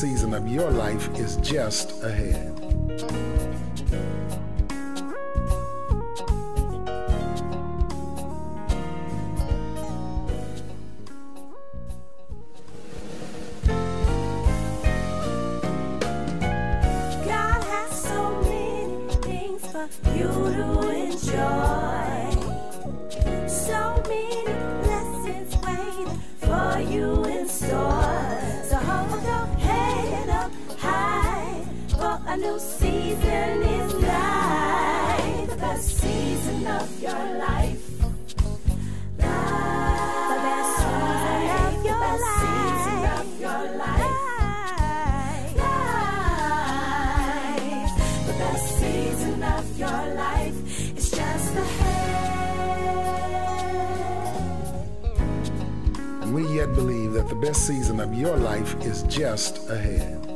Season of your life is just ahead. Best season of your life is just ahead.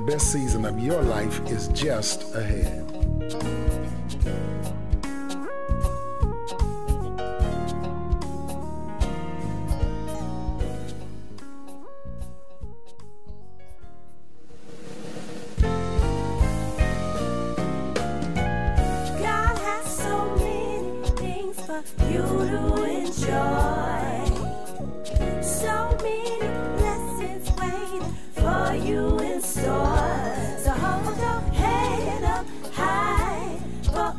Best season of your life is just ahead.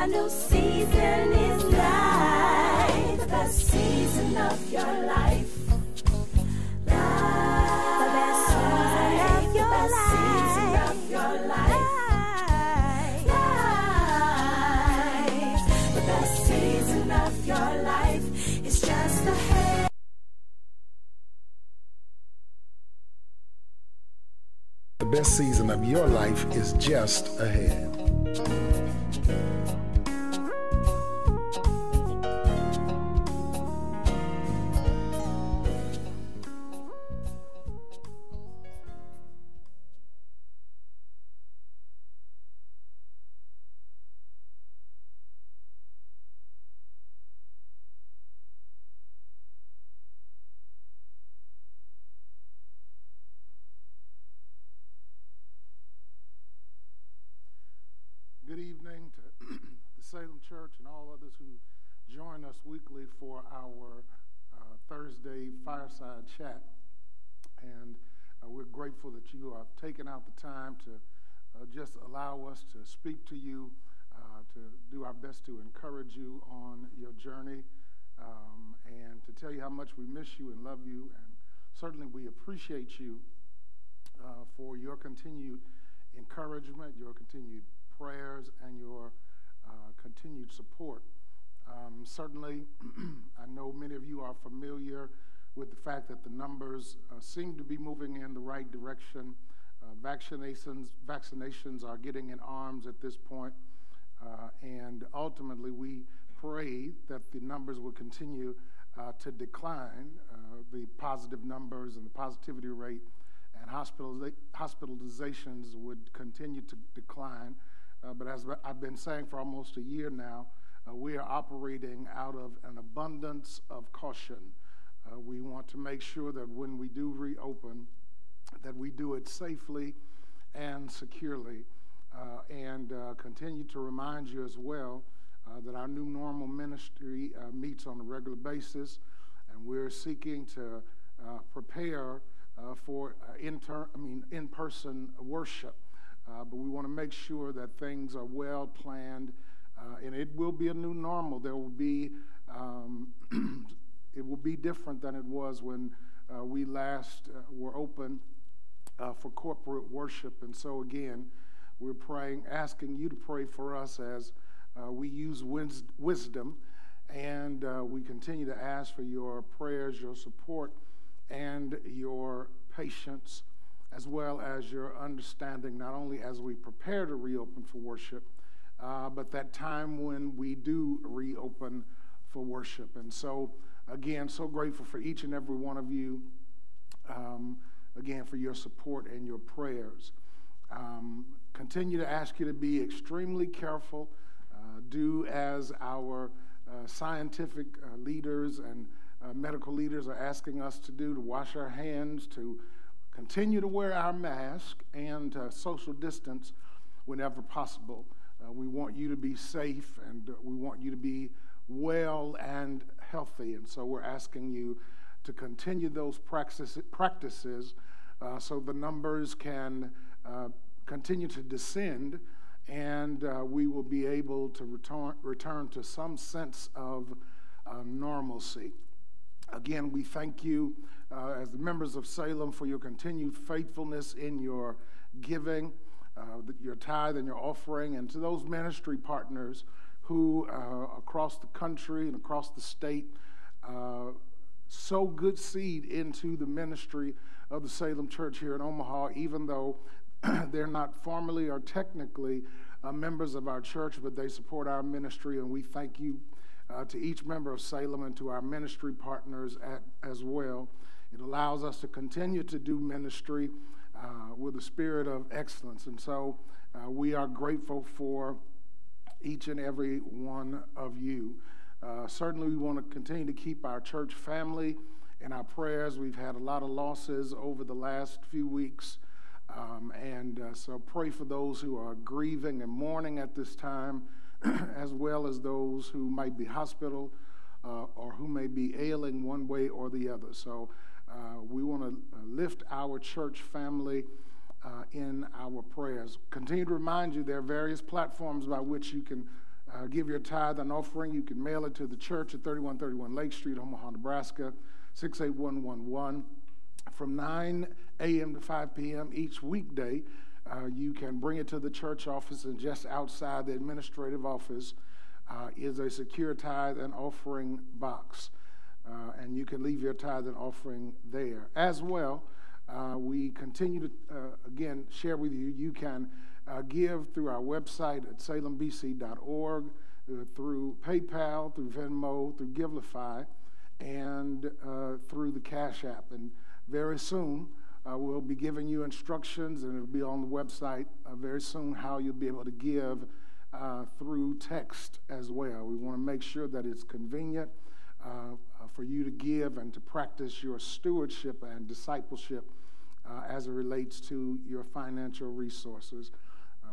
a new season is nigh. The best season of your life. The best season of your. Life. The best season of your life is just ahead. The best season of your life is just ahead. And all others who join us weekly for our uh, Thursday fireside chat. And uh, we're grateful that you have taken out the time to uh, just allow us to speak to you, uh, to do our best to encourage you on your journey, um, and to tell you how much we miss you and love you. And certainly we appreciate you uh, for your continued encouragement, your continued prayers, and your continued support. Um, certainly, I know many of you are familiar with the fact that the numbers uh, seem to be moving in the right direction. Uh, vaccinations, vaccinations are getting in arms at this point, uh, and ultimately, we pray that the numbers will continue uh, to decline. Uh, the positive numbers and the positivity rate and hospitaliza- hospitalizations would continue to decline. Uh, but as I've been saying for almost a year now, uh, we are operating out of an abundance of caution. Uh, we want to make sure that when we do reopen, that we do it safely and securely, uh, and uh, continue to remind you as well uh, that our new normal ministry meets on a regular basis, and we're seeking to prepare for inter- I mean in-person worship. Uh, but we want to make sure that things are well planned, uh, and it will be a new normal. There will be um, it will be different than it was when uh, we last uh, were open for corporate worship. And so again, we're praying, asking you to pray for us as we use wis- wisdom, and uh, we continue to ask for your prayers, your support, and your patience, as well as your understanding, not only as we prepare to reopen for worship, uh, but that time when we do reopen for worship. And so, again, so grateful for each and every one of you, um, again, for your support and your prayers. Um, continue to ask you to be extremely careful. Uh, do as our uh, scientific uh, leaders and uh, medical leaders are asking us to do to wash our hands, to continue to wear our mask, and uh, social distance whenever possible. Uh, we want you to be safe and uh, we want you to be well and healthy. And so we're asking you to continue those practice, practices uh, so the numbers can uh, continue to descend and uh, we will be able to return, return to some sense of normalcy. Again, we thank you uh, as the members of Salem for your continued faithfulness in your giving, uh, your tithe and your offering, and to those ministry partners who, uh, across the country and across the state, uh, sow good seed into the ministry of the Salem Church here in Omaha, even though they're not formally or technically uh, members of our church, but they support our ministry, and we thank you uh, to each member of Salem and to our ministry partners at, as well. It allows us to continue to do ministry uh, with a spirit of excellence. And so uh, we are grateful for each and every one of you. Uh, certainly, we want to continue to keep our church family in our prayers. We've had a lot of losses over the last few weeks. Um, and uh, so pray for those who are grieving and mourning at this time, as well as those who might be hospital uh, or who may be ailing one way or the other. So uh, we want to uh, lift our church family uh, in our prayers. Continue to remind you there are various platforms by which you can uh, give your tithe and offering. You can mail it to the church at 3131 Lake Street, Omaha, Nebraska, 68111 from 9 a.m. to 5 p.m. each weekday. Uh, you can bring it to the church office, and just outside the administrative office uh, is a secure tithe and offering box. Uh, and you can leave your tithe and offering there. As well, uh, we continue to, uh, again, share with you. You can uh, give through our website at salembc.org, through PayPal, through Venmo, through Givelify, and through the Cash App. And very soon, uh, we'll be giving you instructions, and it'll be on the website uh, very soon how you'll be able to give uh, through text as well. We want to make sure that it's convenient uh, uh, for you to give and to practice your stewardship and discipleship uh, as it relates to your financial resources.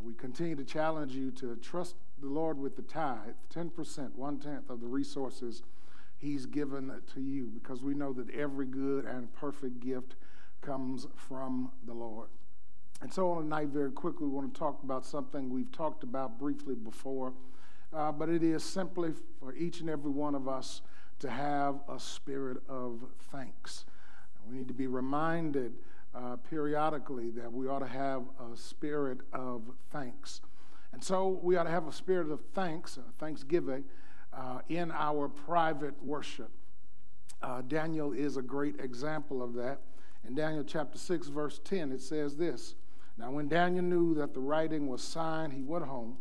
we continue to challenge you to trust the Lord with the tithe, 10%, one tenth of the resources He's given to you because we know that every good and perfect gift comes from the Lord. And so on tonight, very quickly, we want to talk about something we've talked about briefly before, uh, but it is simply for each and every one of us to have a spirit of thanks. We need to be reminded uh, periodically that we ought to have a spirit of thanks. And so we ought to have a spirit of thanks, uh, thanksgiving, uh, in our private worship. Uh, Daniel is a great example of that. In Daniel chapter 6, verse 10, it says this Now, when Daniel knew that the writing was signed, he went home,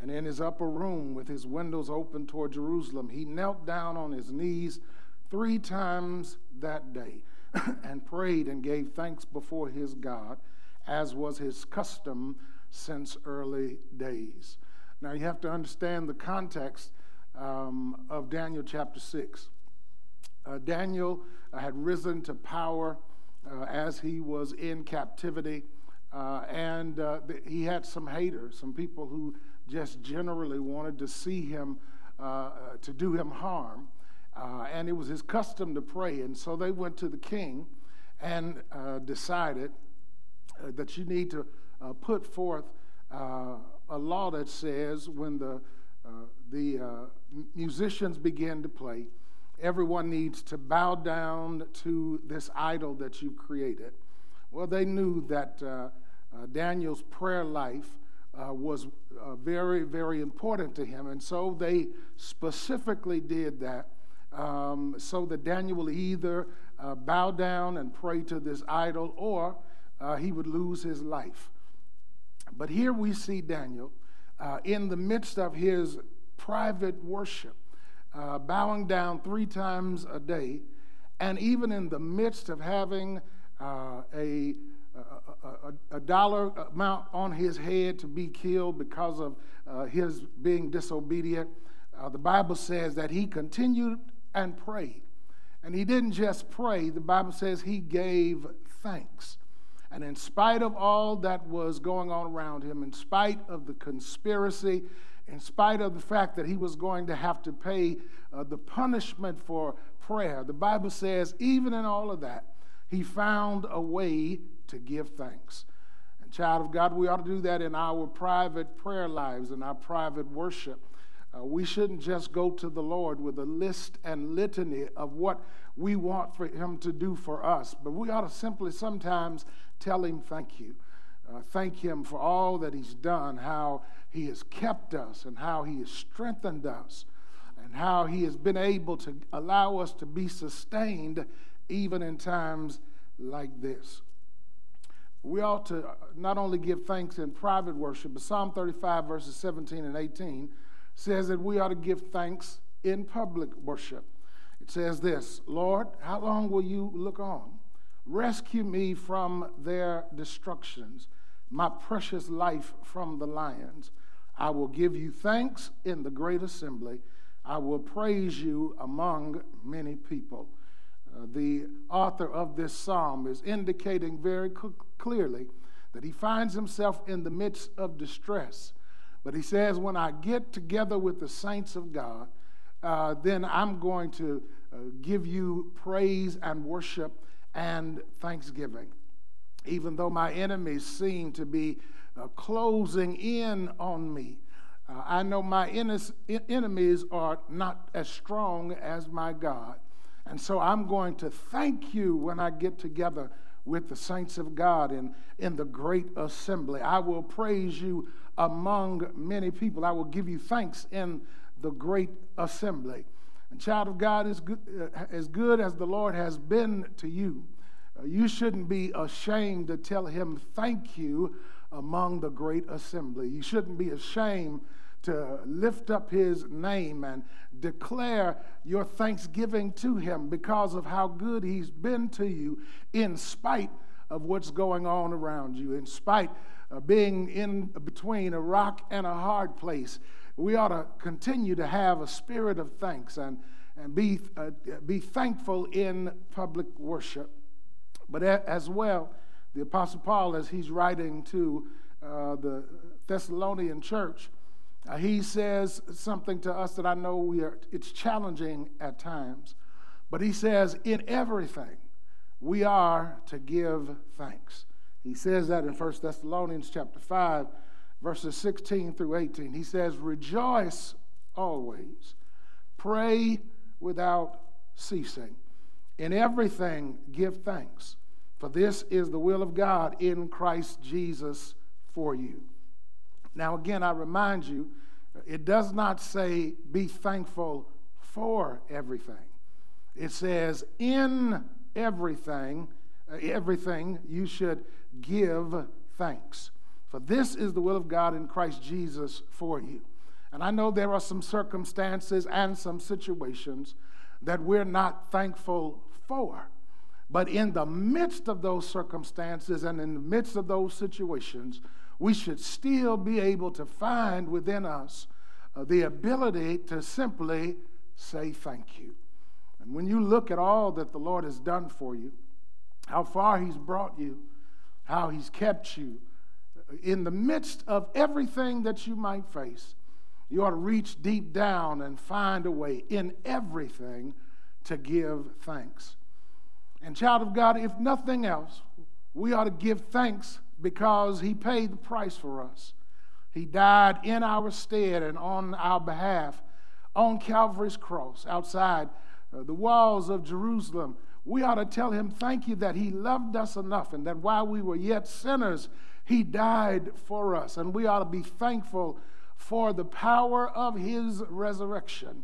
and in his upper room, with his windows open toward Jerusalem, he knelt down on his knees three times that day and prayed and gave thanks before his God, as was his custom since early days. Now, you have to understand the context um, of Daniel chapter 6. Uh, Daniel uh, had risen to power as he was in captivity, uh, and uh, th- he had some haters, some people who just generally wanted to see him, uh, to do him harm. and it was his custom to pray, and so they went to the king and decided that you need to put forth a law that says when the uh, the uh, musicians begin to play. Everyone needs to bow down to this idol that you've created. Well, they knew that uh, uh Daniel's prayer life uh, was very, very important to him, and so they specifically did that um, so that Daniel will either bow down and pray to this idol or he would lose his life. But here we see Daniel uh, in the midst of his private worship, uh, bowing down three times a day, and even in the midst of having uh, a, a, a, dollar amount on his head to be killed because of uh, his being disobedient, uh, the Bible says that he continued and prayed. And he didn't just pray, the Bible says he gave thanks. And in spite of all that was going on around him, in spite of the conspiracy, in spite of the fact that he was going to have to pay uh, the punishment for prayer, the Bible says, even in all of that, he found a way to give thanks. And, child of God, we ought to do that in our private prayer lives, in our private worship. Uh, we shouldn't just go to the Lord with a list and litany of what we want for Him to do for us, but we ought to simply sometimes tell Him thank you. Uh, thank Him for all that He's done, how He has kept us, and how He has strengthened us, and how He has been able to allow us to be sustained even in times like this. We ought to not only give thanks in private worship, but Psalm 35, verses 17 and 18 says that we ought to give thanks in public worship. It says this Lord, how long will you look on? Rescue me from their destructions, my precious life from the lions. I will give you thanks in the great assembly. I will praise you among many people. Uh, the author of this psalm is indicating very cl- clearly that he finds himself in the midst of distress. But he says, When I get together with the saints of God, uh, then I'm going to uh, give you praise and worship and thanksgiving. Even though my enemies seem to be uh, closing in on me, uh, I know my enemies are not as strong as my God. And so I'm going to thank you when I get together with the saints of God in, in the great assembly. I will praise you among many people. I will give you thanks in the great assembly. And child of God, as good, uh, as, good as the Lord has been to you, uh, you shouldn't be ashamed to tell him thank you among the great assembly. You shouldn't be ashamed to lift up his name and declare your thanksgiving to him because of how good he's been to you in spite of what's going on around you, in spite of being in between a rock and a hard place we ought to continue to have a spirit of thanks and, and be, uh, be thankful in public worship. But as well, the Apostle Paul, as he's writing to uh, the Thessalonian church, uh, he says something to us that I know we are, it's challenging at times. But he says, in everything, we are to give thanks. He says that in 1 Thessalonians chapter 5, verses 16 through 18. He says, Rejoice always, pray without ceasing. In everything, give thanks, for this is the will of God in Christ Jesus for you. Now, again, I remind you, it does not say be thankful for everything. It says in everything, everything you should give thanks. For this is the will of God in Christ Jesus for you. And I know there are some circumstances and some situations that we're not thankful for. But in the midst of those circumstances and in the midst of those situations, we should still be able to find within us uh, the ability to simply say thank you. And when you look at all that the Lord has done for you, how far He's brought you, how He's kept you, in the midst of everything that you might face, you ought to reach deep down and find a way in everything to give thanks. And, child of God, if nothing else, we ought to give thanks because He paid the price for us. He died in our stead and on our behalf on Calvary's cross outside uh, the walls of Jerusalem. We ought to tell Him, Thank you that He loved us enough and that while we were yet sinners, he died for us, and we ought to be thankful for the power of His resurrection.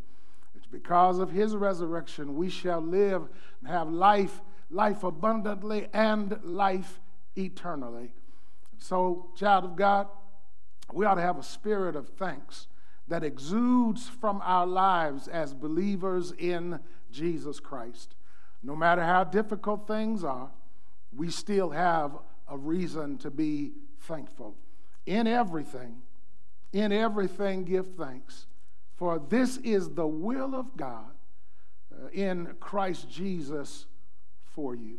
It's because of His resurrection we shall live and have life, life abundantly, and life eternally. So, child of God, we ought to have a spirit of thanks that exudes from our lives as believers in Jesus Christ. No matter how difficult things are, we still have a reason to be thankful. In everything, in everything, give thanks, for this is the will of God uh, in Christ Jesus for you.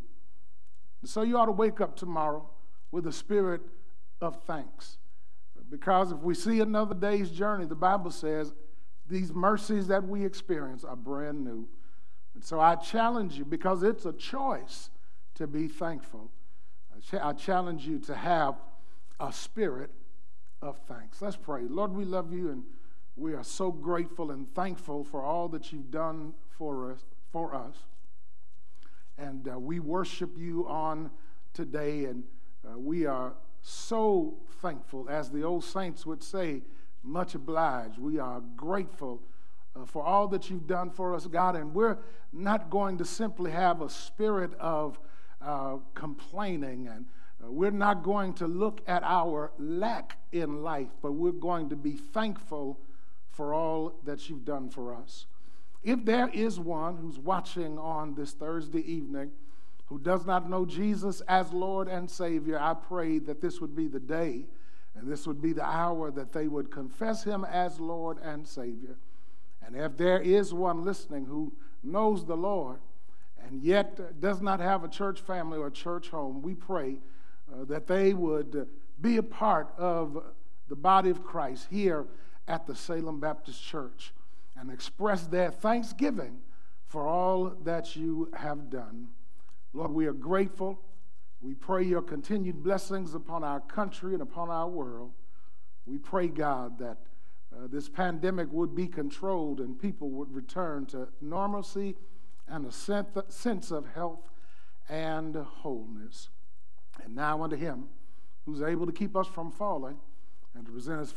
So you ought to wake up tomorrow with a spirit of thanks. Because if we see another day's journey, the Bible says these mercies that we experience are brand new. And so I challenge you because it's a choice to be thankful. I challenge you to have a spirit of thanks. Let's pray. Lord, we love you and we are so grateful and thankful for all that you've done for us. For us. And uh, we worship you on today, and uh, we are so thankful, as the old saints would say, much obliged. We are grateful uh, for all that you've done for us, God, and we're not going to simply have a spirit of uh, complaining and uh, we're not going to look at our lack in life, but we're going to be thankful for all that you've done for us. If there is one who's watching on this Thursday evening who does not know Jesus as Lord and Savior, I pray that this would be the day and this would be the hour that they would confess him as Lord and Savior. And if there is one listening who knows the Lord and yet does not have a church family or church home, we pray uh, that they would be a part of the body of Christ here at the Salem Baptist Church and express their thanksgiving for all that you have done. Lord, we are grateful. We pray your continued blessings upon our country and upon our world. We pray, God, that uh, this pandemic would be controlled and people would return to normalcy and a sense of health and wholeness. And now unto him who's able to keep us from falling and to present us,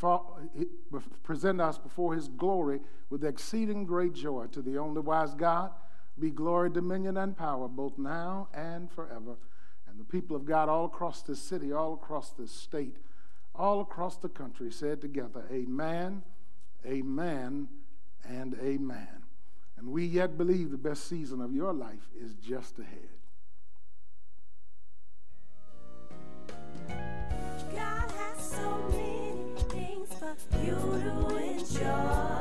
present us before his glory with exceeding great joy. To the only wise God be glory, dominion, and power, both now and forever. And the people of God all across this city, all across this state, all across the country said together, Amen, Amen, and Amen. And we yet believe the best season of your life is just ahead. God has so many things for you to